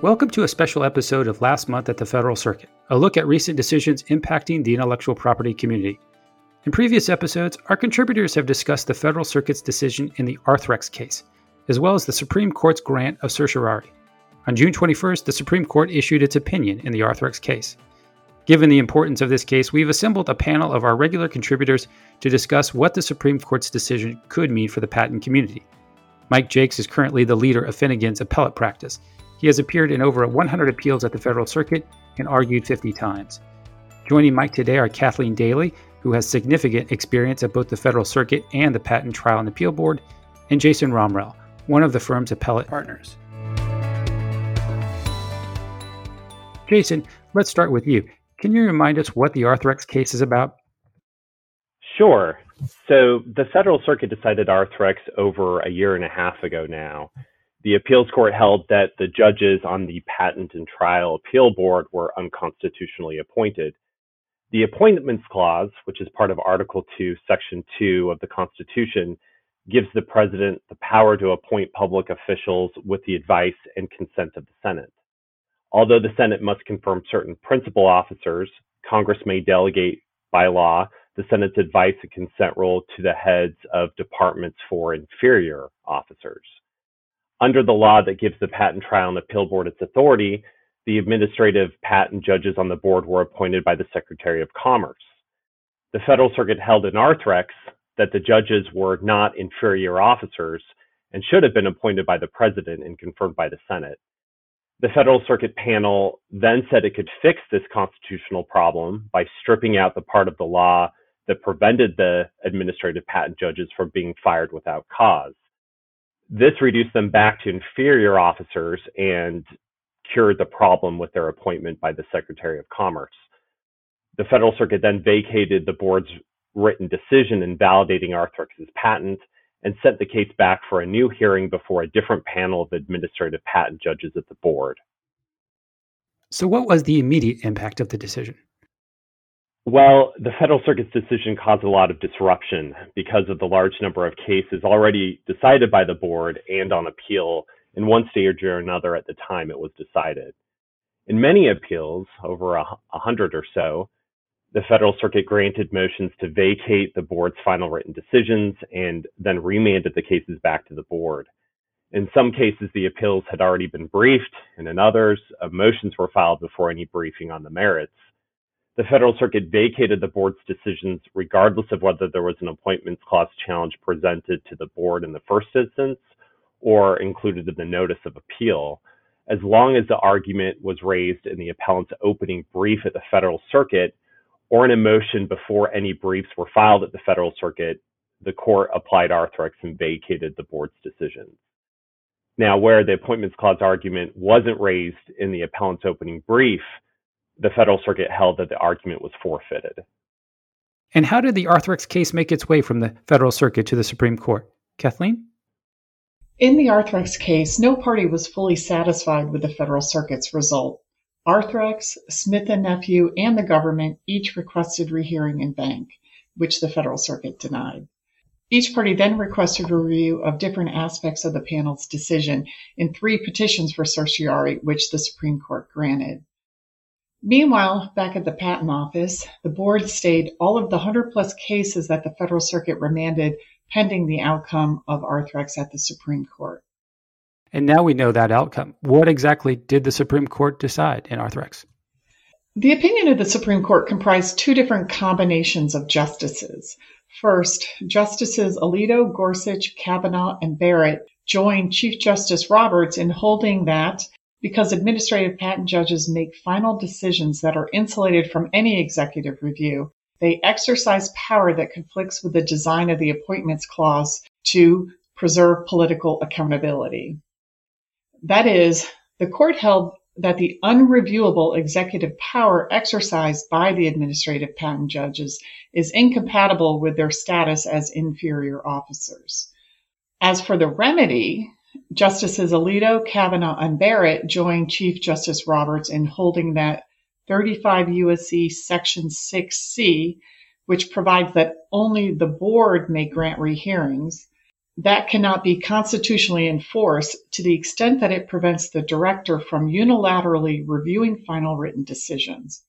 Welcome to a special episode of Last Month at the Federal Circuit, a look at recent decisions impacting the intellectual property community. In previous episodes, our contributors have discussed the Federal Circuit's decision in the Arthrex case, as well as the Supreme Court's grant of certiorari. On June 21st, the Supreme Court issued its opinion in the Arthrex case. Given the importance of this case, we've assembled a panel of our regular contributors to discuss what the Supreme Court's decision could mean for the patent community. Mike Jakes is currently the leader of Finnegan's appellate practice he has appeared in over 100 appeals at the Federal Circuit and argued 50 times. Joining Mike today are Kathleen Daley, who has significant experience at both the Federal Circuit and the Patent Trial and Appeal Board, and Jason Romrell, one of the firm's appellate partners. Jason, let's start with you. Can you remind us what the Arthrex case is about? Sure. So the Federal Circuit decided Arthrex over a year and a half ago now. The appeals court held that the judges on the Patent and Trial Appeal Board were unconstitutionally appointed. The Appointments Clause, which is part of Article 2, Section 2 of the Constitution, gives the president the power to appoint public officials with the advice and consent of the Senate. Although the Senate must confirm certain principal officers, Congress may delegate by law the Senate's advice and consent role to the heads of departments for inferior officers. Under the law that gives the Patent Trial and Appeal Board its authority, the administrative patent judges on the board were appointed by the Secretary of Commerce. The Federal Circuit held in Arthrex that the judges were not inferior officers and should have been appointed by the President and confirmed by the Senate. The Federal Circuit panel then said it could fix this constitutional problem by stripping out the part of the law that prevented the administrative patent judges from being fired without cause. This reduced them back to inferior officers and cured the problem with their appointment by the Secretary of Commerce. The Federal Circuit then vacated the board's written decision invalidating Arthrex's patent and sent the case back for a new hearing before a different panel of administrative patent judges at the board. So, what was the immediate impact of the decision? Well, the Federal Circuit's decision caused a lot of disruption because of the large number of cases already decided by the board and on appeal in one stage or another at the time it was decided. In many appeals, over a, hundred or so, the Federal Circuit granted motions to vacate the board's final written decisions and then remanded the cases back to the board. In some cases, the appeals had already been briefed, and in others, uh, motions were filed before any briefing on the merits the Federal Circuit vacated the board's decisions regardless of whether there was an appointments clause challenge presented to the board in the first instance or included in the notice of appeal, as long as the argument was raised in the appellant's opening brief at the Federal Circuit or in a motion before any briefs were filed at the Federal Circuit, the court applied Arthrex and vacated the board's decisions. Now, where the appointments clause argument wasn't raised in the appellant's opening brief, the Federal Circuit held that the argument was forfeited. And how did the Arthrex case make its way from the Federal Circuit to the Supreme Court? Kathleen? In the Arthrex case, no party was fully satisfied with the Federal Circuit's result. Arthrex, Smith and Nephew, and the government each requested rehearing en banc, which the Federal Circuit denied. Each party then requested a review of different aspects of the panel's decision in three petitions for certiorari, which the Supreme Court granted. Meanwhile, back at the Patent Office, the board stayed all of the 100 plus cases that the Federal Circuit remanded pending the outcome of Arthrex at the Supreme Court. And now we know that outcome. What exactly did the Supreme Court decide in Arthrex? The opinion of the Supreme Court comprised two different combinations of justices. First, Justices Alito, Gorsuch, Kavanaugh, and Barrett joined Chief Justice Roberts in holding that because administrative patent judges make final decisions that are insulated from any executive review, they exercise power that conflicts with the design of the appointments clause to preserve political accountability. That is, the court held that the unreviewable executive power exercised by the administrative patent judges is incompatible with their status as inferior officers. As for the remedy, Justices Alito, Kavanaugh, and Barrett joined Chief Justice Roberts in holding that 35 U.S.C. Section 6C, which provides that only the board may grant rehearings, that cannot be constitutionally enforced to the extent that it prevents the director from unilaterally reviewing final written decisions.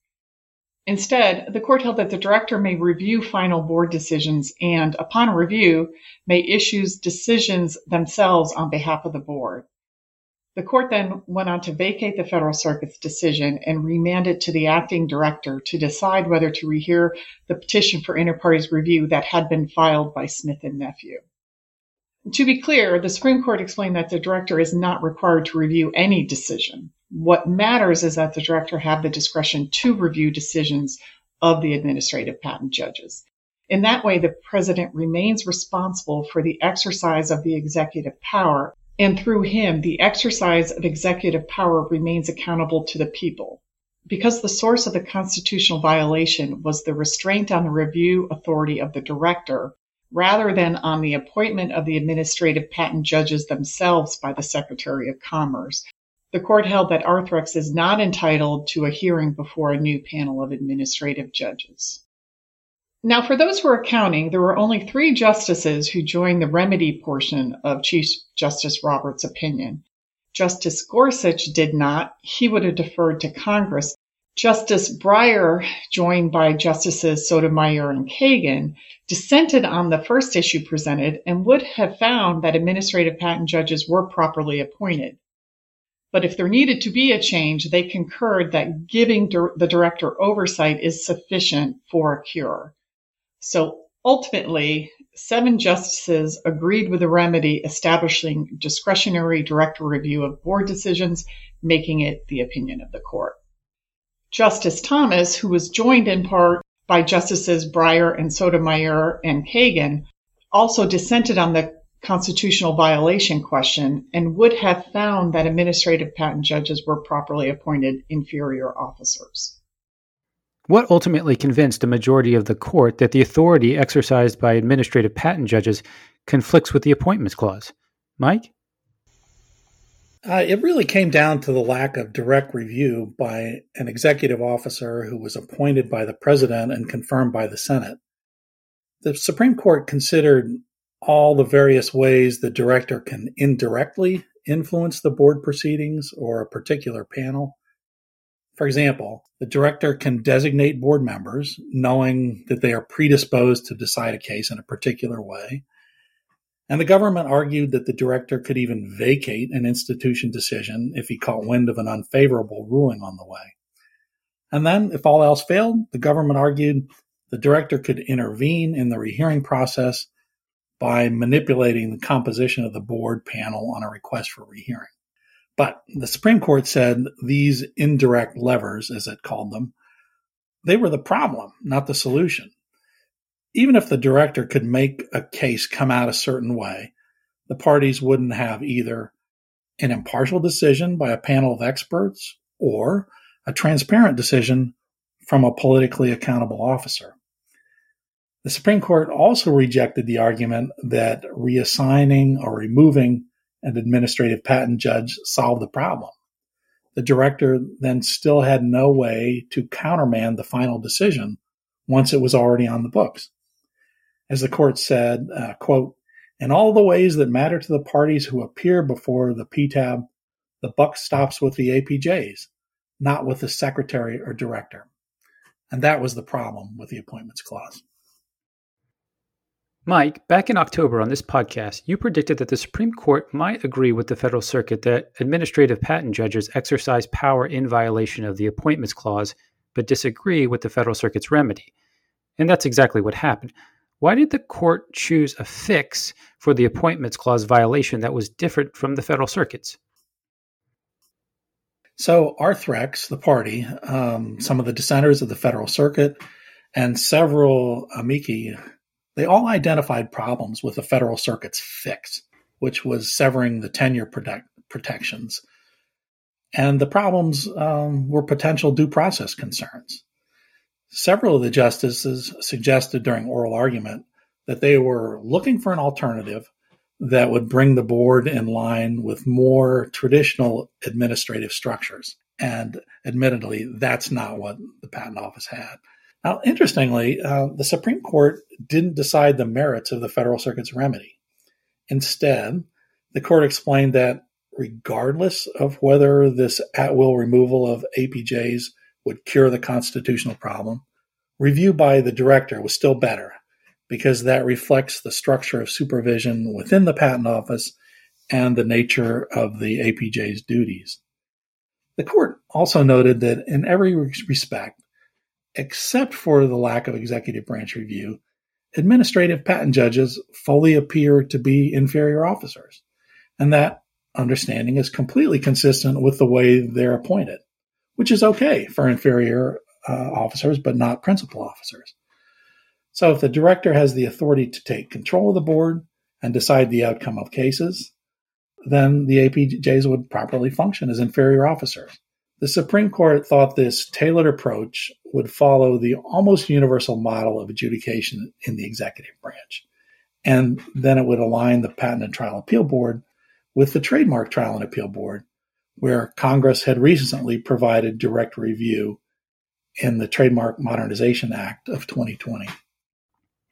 Instead, the court held that the director may review final board decisions and, upon review, may issue decisions themselves on behalf of the board. The court then went on to vacate the Federal Circuit's decision and remand it to the acting director to decide whether to rehear the petition for inter partes review that had been filed by Smith and Nephew. To be clear, the Supreme Court explained that the director is not required to review any decision. What matters is that the director have the discretion to review decisions of the administrative patent judges. In that way, the president remains responsible for the exercise of the executive power and through him, the exercise of executive power remains accountable to the people. Because the source of the constitutional violation was the restraint on the review authority of the director, rather than on the appointment of the administrative patent judges themselves by the Secretary of Commerce, the court held that Arthrex is not entitled to a hearing before a new panel of administrative judges. Now, for those who are counting, there were only three justices who joined the remedy portion of Chief Justice Roberts' opinion. Justice Gorsuch did not. He would have deferred to Congress. Justice Breyer, joined by Justices Sotomayor and Kagan, dissented on the first issue presented and would have found that administrative patent judges were properly appointed. But if there needed to be a change, they concurred that giving the director oversight is sufficient for a cure. So ultimately, seven justices agreed with the remedy establishing discretionary director review of board decisions, making it the opinion of the court. Justice Thomas, who was joined in part by Justices Breyer and Sotomayor and Kagan, also dissented on the constitutional violation question and would have found that administrative patent judges were properly appointed inferior officers. What ultimately convinced a majority of the court that the authority exercised by administrative patent judges conflicts with the Appointments Clause? Mike? Uh, it really came down to the lack of direct review by an executive officer who was appointed by the president and confirmed by the Senate. The Supreme Court considered all the various ways the director can indirectly influence the board proceedings or a particular panel. For example, the director can designate board members knowing that they are predisposed to decide a case in a particular way. And the government argued that the director could even vacate an institution decision if he caught wind of an unfavorable ruling on the way. And then, if all else failed, the government argued the director could intervene in the rehearing process by manipulating the composition of the board panel on a request for rehearing. But the Supreme Court said these indirect levers, as it called them, they were the problem, not the solution. Even if the director could make a case come out a certain way, the parties wouldn't have either an impartial decision by a panel of experts or a transparent decision from a politically accountable officer. The Supreme Court also rejected the argument that reassigning or removing an administrative patent judge solved the problem. The director then still had no way to countermand the final decision once it was already on the books. As the court said, uh, quote, in all the ways that matter to the parties who appear before the PTAB, the buck stops with the APJs, not with the secretary or director. And that was the problem with the appointments clause. Mike, back in October on this podcast, you predicted that the Supreme Court might agree with the Federal Circuit that administrative patent judges exercise power in violation of the Appointments Clause, but disagree with the Federal Circuit's remedy. And that's exactly what happened. Why did the court choose a fix for the Appointments Clause violation that was different from the Federal Circuit's? So, Arthrex, the party, um, some of the dissenters of the Federal Circuit, and several amici they all identified problems with the Federal Circuit's fix, which was severing the tenure protect- protections. And the problems um, were potential due process concerns. Several of the justices suggested during oral argument that they were looking for an alternative that would bring the board in line with more traditional administrative structures. And admittedly, that's not what the patent office had. Now, interestingly, uh, the Supreme Court didn't decide the merits of the Federal Circuit's remedy. Instead, the court explained that regardless of whether this at will removal of APJs would cure the constitutional problem, review by the director was still better because that reflects the structure of supervision within the patent office and the nature of the APJ's duties. The court also noted that in every respect, except for the lack of executive branch review, administrative patent judges fully appear to be inferior officers, and that understanding is completely consistent with the way they're appointed, which is okay for inferior uh, officers, but not principal officers. So if the director has the authority to take control of the board and decide the outcome of cases, then the APJs would properly function as inferior officers. The Supreme Court thought this tailored approach would follow the almost universal model of adjudication in the executive branch. And then it would align the Patent and Trial Appeal Board with the Trademark Trial and Appeal Board, where Congress had recently provided direct review in the Trademark Modernization Act of 2020.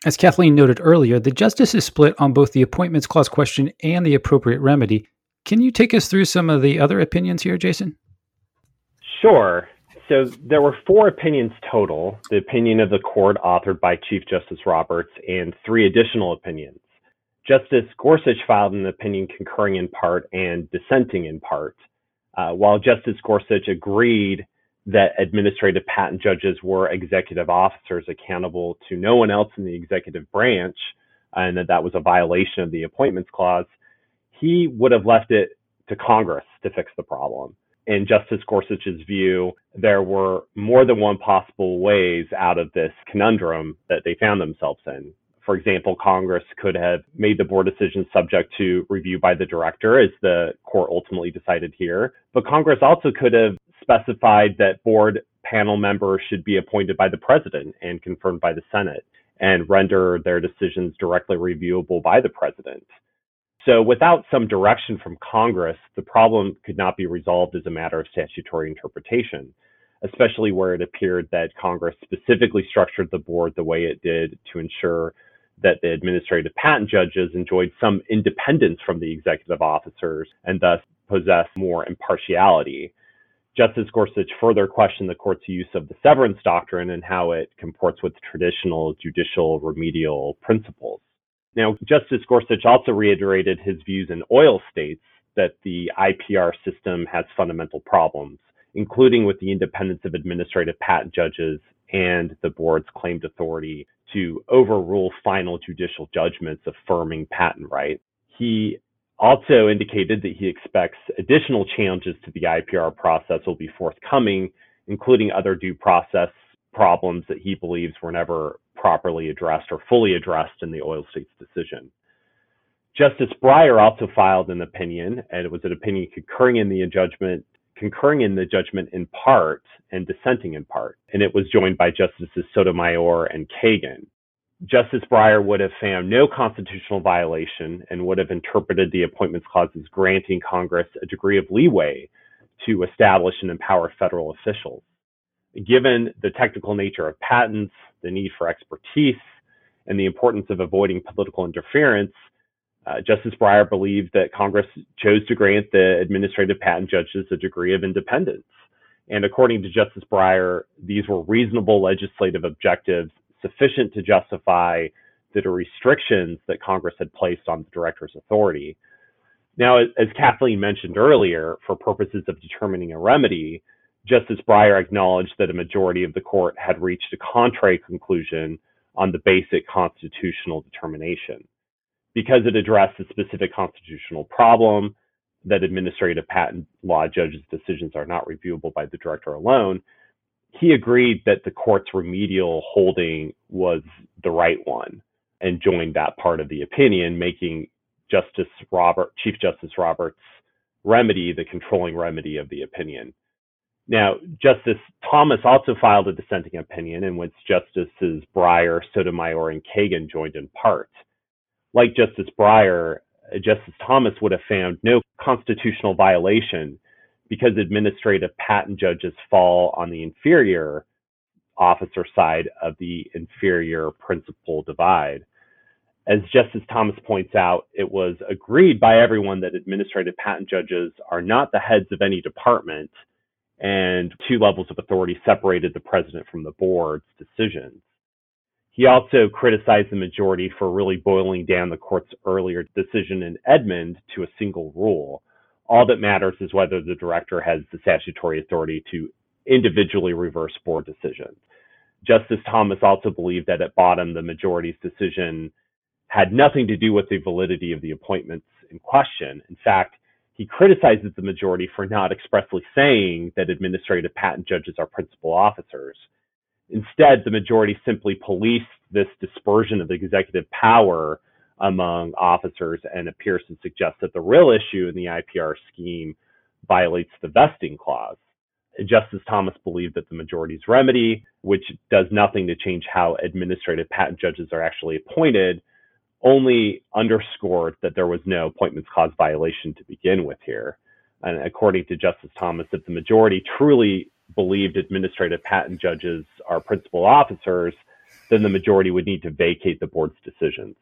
As Kathleen noted earlier, the justices split on both the Appointments Clause question and the appropriate remedy. Can you take us through some of the other opinions here, Jason? Sure. So there were four opinions total the opinion of the court authored by Chief Justice Roberts and three additional opinions. Justice Gorsuch filed an opinion concurring in part and dissenting in part, uh, while Justice Gorsuch agreed that administrative patent judges were executive officers accountable to no one else in the executive branch, and that that was a violation of the Appointments Clause. He would have left it to Congress to fix the problem. In Justice Gorsuch's view, there were more than one possible ways out of this conundrum that they found themselves in. For example, Congress could have made the board decision subject to review by the director, as the court ultimately decided here. But Congress also could have specified that board panel members should be appointed by the president and confirmed by the Senate and render their decisions directly reviewable by the president. So without some direction from Congress, the problem could not be resolved as a matter of statutory interpretation especially where it appeared that Congress specifically structured the board the way it did to ensure that the administrative patent judges enjoyed some independence from the executive officers and thus possessed more impartiality. Justice Gorsuch further questioned the court's use of the severance doctrine and how it comports with traditional judicial remedial principles. Now, Justice Gorsuch also reiterated his views in oil states that the IPR system has fundamental problems, including with the independence of administrative patent judges and the board's claimed authority to overrule final judicial judgments affirming patent rights. He also indicated that he expects additional challenges to the IPR process will be forthcoming, including other due process problems that he believes were never properly addressed or fully addressed in the oil states decision. Justice Breyer also filed an opinion, and it was an opinion concurring in the judgment concurring in the judgment in part and dissenting in part, and it was joined by Justices Sotomayor and Kagan. Justice Breyer would have found no constitutional violation and would have interpreted the Appointments Clause as granting Congress a degree of leeway to establish and empower federal officials. Given the technical nature of patents, the need for expertise, and the importance of avoiding political interference, uh, Justice Breyer believed that Congress chose to grant the administrative patent judges a degree of independence. And according to Justice Breyer, these were reasonable legislative objectives sufficient to justify the restrictions that Congress had placed on the director's authority. Now, as Kathleen mentioned earlier, for purposes of determining a remedy, Justice Breyer acknowledged that a majority of the court had reached a contrary conclusion on the basic constitutional determination because it addressed a specific constitutional problem that administrative patent law judges' decisions are not reviewable by the director alone, he agreed that the court's remedial holding was the right one and joined that part of the opinion, making Justice Robert, Chief Justice Roberts' remedy the controlling remedy of the opinion. Now, Justice Thomas also filed a dissenting opinion in which Justices Breyer, Sotomayor, and Kagan joined in part like Justice Breyer, Justice Thomas would have found no constitutional violation because administrative patent judges fall on the inferior officer side of the inferior principal divide. As Justice Thomas points out, it was agreed by everyone that administrative patent judges are not the heads of any department, and two levels of authority separated the president from the board's decisions. He also criticized the majority for really boiling down the court's earlier decision in Edmond to a single rule. All that matters is whether the director has the statutory authority to individually reverse board decisions. Justice Thomas also believed that at bottom, the majority's decision had nothing to do with the validity of the appointments in question. In fact, he criticizes the majority for not expressly saying that administrative patent judges are principal officers. Instead, the majority simply policed this dispersion of executive power among officers and appears to suggest that the real issue in the IPR scheme violates the vesting clause. Justice Thomas believed that the majority's remedy, which does nothing to change how administrative patent judges are actually appointed, only underscored that there was no appointments clause violation to begin with here. And according to Justice Thomas, if the majority truly believed administrative patent judges are principal officers, then the majority would need to vacate the board's decisions.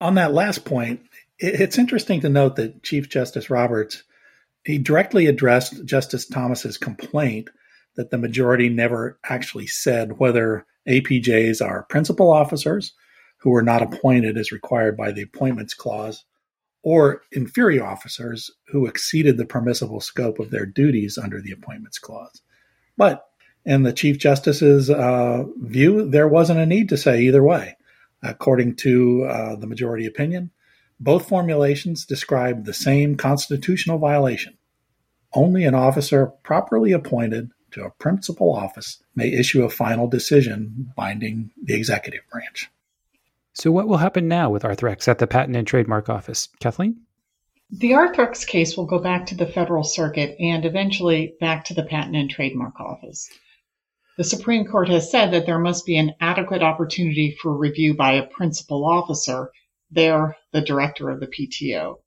On that last point, it's interesting to note that Chief Justice Roberts he directly addressed Justice Thomas's complaint that the majority never actually said whether APJs are principal officers who were not appointed as required by the appointments clause or inferior officers who exceeded the permissible scope of their duties under the appointments clause. But in the Chief Justice's uh, view, there wasn't a need to say either way. According to uh, the majority opinion, both formulations describe the same constitutional violation. Only an officer properly appointed to a principal office may issue a final decision binding the executive branch. So, what will happen now with Arthrex at the Patent and Trademark Office? Kathleen? The Arthrex case will go back to the Federal Circuit and eventually back to the Patent and Trademark Office. The Supreme Court has said that there must be an adequate opportunity for review by a principal officer they're the director of the PTO.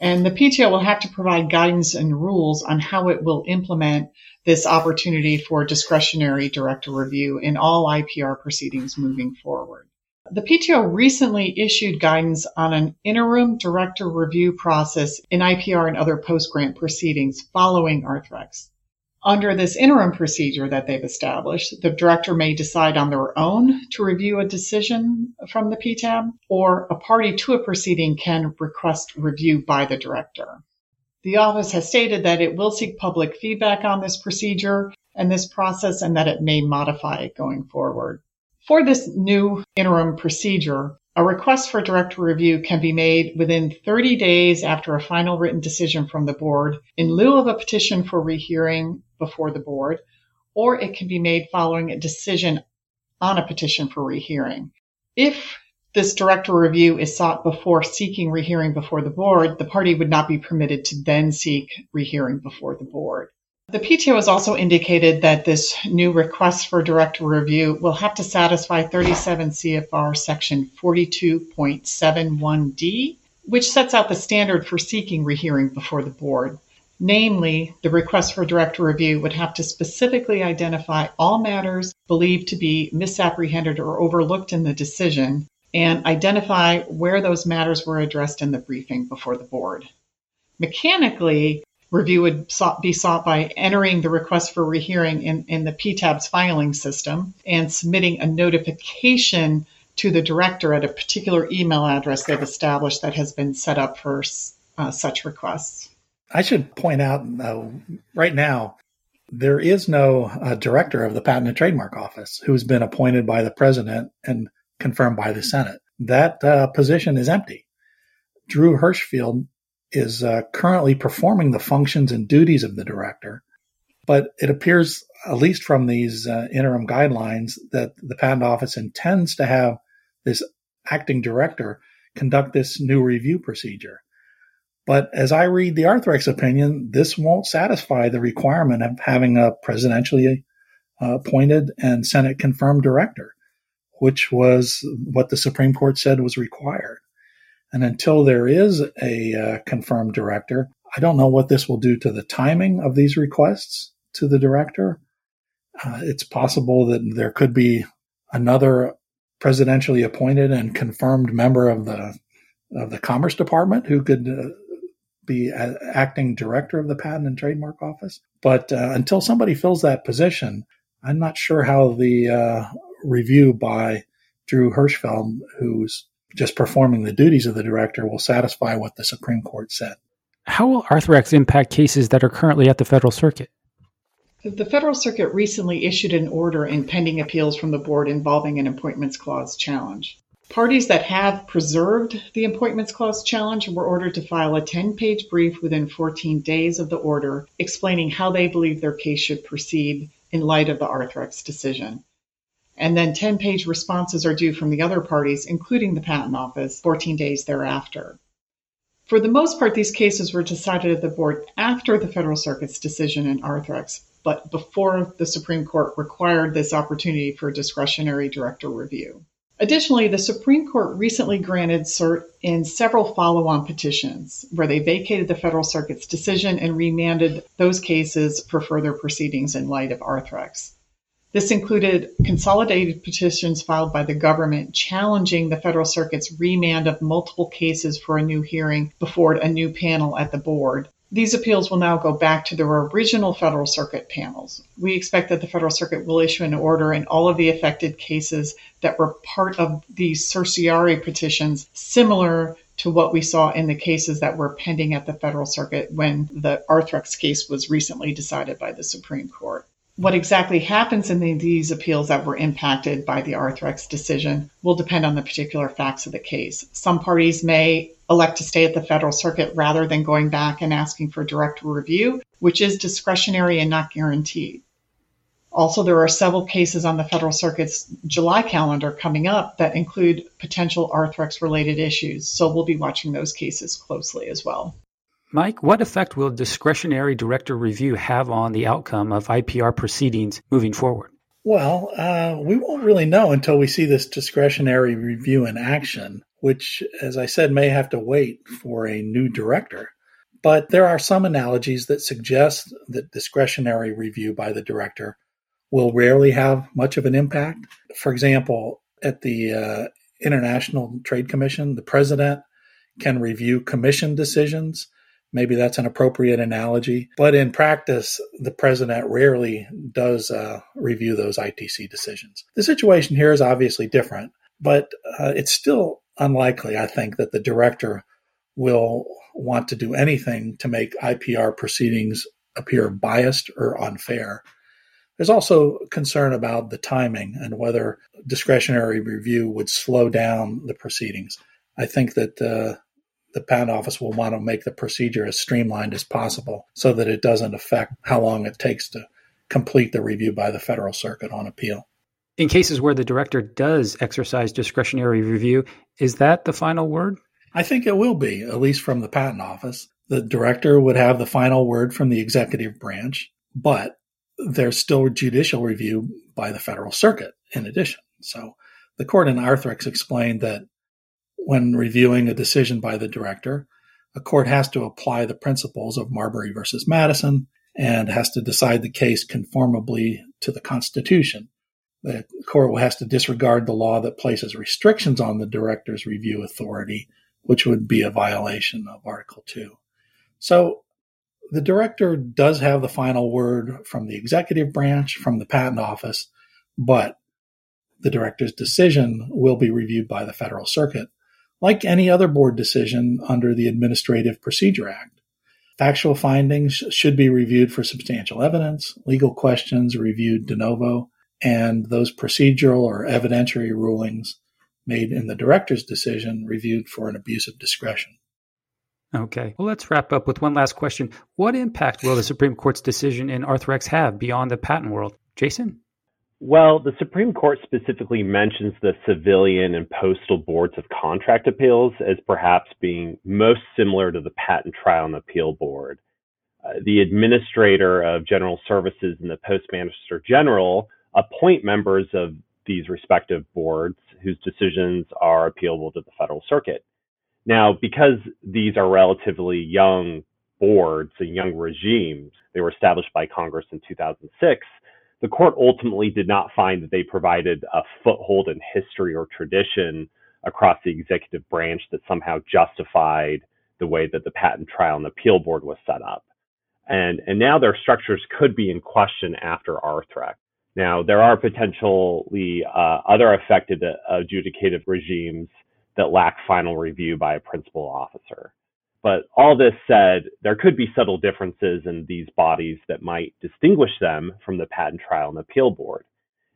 And the PTO will have to provide guidance and rules on how it will implement this opportunity for discretionary director review in all IPR proceedings moving forward. The PTO recently issued guidance on an interim director review process in IPR and other post grant proceedings following Arthrex. Under this interim procedure that they've established, the director may decide on their own to review a decision from the PTAB, or a party to a proceeding can request review by the director. The office has stated that it will seek public feedback on this procedure and this process and that it may modify it going forward. For this new interim procedure, a request for director review can be made within 30 days after a final written decision from the board in lieu of a petition for rehearing before the board, or it can be made following a decision on a petition for rehearing. If this director review is sought before seeking rehearing before the board, the party would not be permitted to then seek rehearing before the board. The PTO has also indicated that this new request for direct review will have to satisfy 37 CFR section 42.71D, which sets out the standard for seeking rehearing before the board. Namely, the request for direct review would have to specifically identify all matters believed to be misapprehended or overlooked in the decision and identify where those matters were addressed in the briefing before the board. Mechanically, Review would be sought by entering the request for rehearing in, in the PTAB's filing system and submitting a notification to the director at a particular email address they've established that has been set up for uh, such requests. I should point out uh, right now, there is no uh, director of the Patent and Trademark Office who's been appointed by the president and confirmed by the Senate. That uh, position is empty. Drew Hirshfeld is uh, currently performing the functions and duties of the director. But it appears, at least from these uh, interim guidelines, that the patent office intends to have this acting director conduct this new review procedure. But as I read the Arthrex opinion, this won't satisfy the requirement of having a presidentially uh, appointed and Senate confirmed director, which was what the Supreme Court said was required. And until there is a uh, confirmed director, I don't know what this will do to the timing of these requests to the director. Uh, it's possible that there could be another presidentially appointed and confirmed member of the of the Commerce Department who could uh, be acting director of the Patent and Trademark Office. But uh, until somebody fills that position, I'm not sure how the uh, review by Drew Hirshfeld, who's just performing the duties of the director, will satisfy what the Supreme Court said. How will Arthrex impact cases that are currently at the Federal Circuit? The Federal Circuit recently issued an order in pending appeals from the board involving an appointments clause challenge. Parties that have preserved the appointments clause challenge were ordered to file a 10 page brief within 14 days of the order explaining how they believe their case should proceed in light of the Arthrex decision. And then 10 page responses are due from the other parties, including the Patent Office, 14 days thereafter. For the most part, these cases were decided at the board after the Federal Circuit's decision in Arthrex, but before the Supreme Court required this opportunity for discretionary director review. Additionally, the Supreme Court recently granted cert in several follow on petitions where they vacated the Federal Circuit's decision and remanded those cases for further proceedings in light of Arthrex. This included consolidated petitions filed by the government challenging the Federal Circuit's remand of multiple cases for a new hearing before a new panel at the board, these appeals will now go back to their original Federal Circuit panels. We expect that the Federal Circuit will issue an order in all of the affected cases that were part of the certiorari petitions, similar to what we saw in the cases that were pending at the Federal Circuit when the Arthrex case was recently decided by the Supreme Court. What exactly happens in the, these appeals that were impacted by the Arthrex decision will depend on the particular facts of the case. Some parties may elect to stay at the federal circuit rather than going back and asking for direct review, which is discretionary and not guaranteed. Also, there are several cases on the federal circuit's July calendar coming up that include potential Arthrex related issues, so we'll be watching those cases closely as well. Mike, what effect will discretionary director review have on the outcome of IPR proceedings moving forward? Well, uh, we won't really know until we see this discretionary review in action, which, as I said, may have to wait for a new director. But there are some analogies that suggest that discretionary review by the director will rarely have much of an impact. For example, at the uh, International Trade Commission, the president can review commission decisions Maybe that's an appropriate analogy. But in practice, the president rarely does uh, review those ITC decisions. The situation here is obviously different, but uh, it's still unlikely, I think, that the director will want to do anything to make IPR proceedings appear biased or unfair. There's also concern about the timing and whether discretionary review would slow down the proceedings. I think that uh, the patent office will want to make the procedure as streamlined as possible so that it doesn't affect how long it takes to complete the review by the federal circuit on appeal. In cases where the director does exercise discretionary review, is that the final word? I think it will be, at least from the patent office. The director would have the final word from the executive branch, but there's still judicial review by the federal circuit in addition. So the court in Arthrex explained that when reviewing a decision by the director, a court has to apply the principles of Marbury versus Madison and has to decide the case conformably to the Constitution. The court has to disregard the law that places restrictions on the director's review authority, which would be a violation of Article 2. So the director does have the final word from the executive branch, from the patent office, but the director's decision will be reviewed by the federal circuit like any other board decision under the Administrative Procedure Act. Factual findings should be reviewed for substantial evidence, legal questions reviewed de novo, and those procedural or evidentiary rulings made in the director's decision reviewed for an abuse of discretion. Okay. Well, let's wrap up with one last question. What impact will the Supreme Court's decision in Arthrex have beyond the patent world? Jason? Well, the Supreme Court specifically mentions the civilian and postal boards of contract appeals as perhaps being most similar to the Patent Trial and Appeal Board. Uh, the Administrator of General Services and the Postmaster General appoint members of these respective boards whose decisions are appealable to the Federal Circuit. Now, because these are relatively young boards and young regimes, they were established by Congress in 2006 the court ultimately did not find that they provided a foothold in history or tradition across the executive branch that somehow justified the way that the patent trial and appeal board was set up. And, and now their structures could be in question after Arthrex. Now, there are potentially uh, other affected adjudicative regimes that lack final review by a principal officer. But all this said, there could be subtle differences in these bodies that might distinguish them from the Patent Trial and Appeal Board.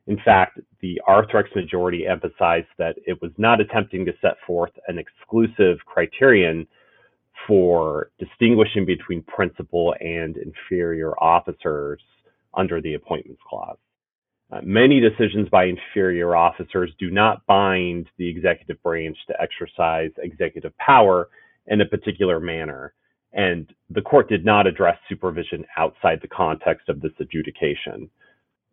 In fact, the Arthrex majority emphasized that it was not attempting to set forth an exclusive criterion for distinguishing between principal and inferior officers under the Appointments Clause. Uh, many decisions by inferior officers do not bind the executive branch to exercise executive power in a particular manner. And the court did not address supervision outside the context of this adjudication.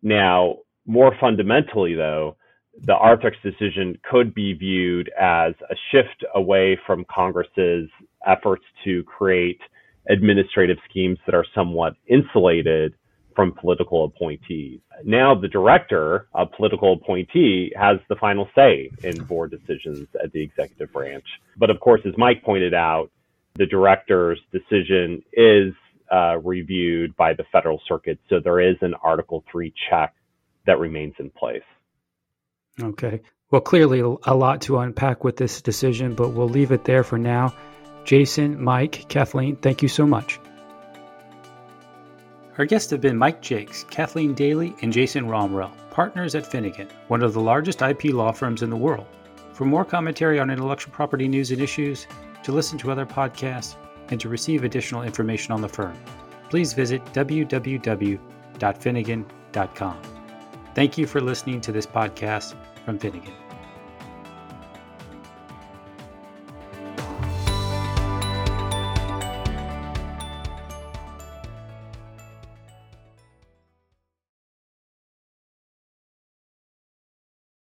Now, more fundamentally, though, the Arthrex decision could be viewed as a shift away from Congress's efforts to create administrative schemes that are somewhat insulated from political appointees. Now, the director, a political appointee, has the final say in board decisions at the executive branch. But of course, as Mike pointed out, the director's decision is uh, reviewed by the federal circuit. So there is an Article 3 check that remains in place. Okay. Well, clearly a lot to unpack with this decision, but we'll leave it there for now. Jason, Mike, Kathleen, thank you so much. Our guests have been Mike Jakes, Kathleen Daley, and Jason Romrell, partners at Finnegan, one of the largest IP law firms in the world. For more commentary on intellectual property news and issues, to listen to other podcasts, and to receive additional information on the firm, please visit www.finnegan.com. Thank you for listening to this podcast from Finnegan.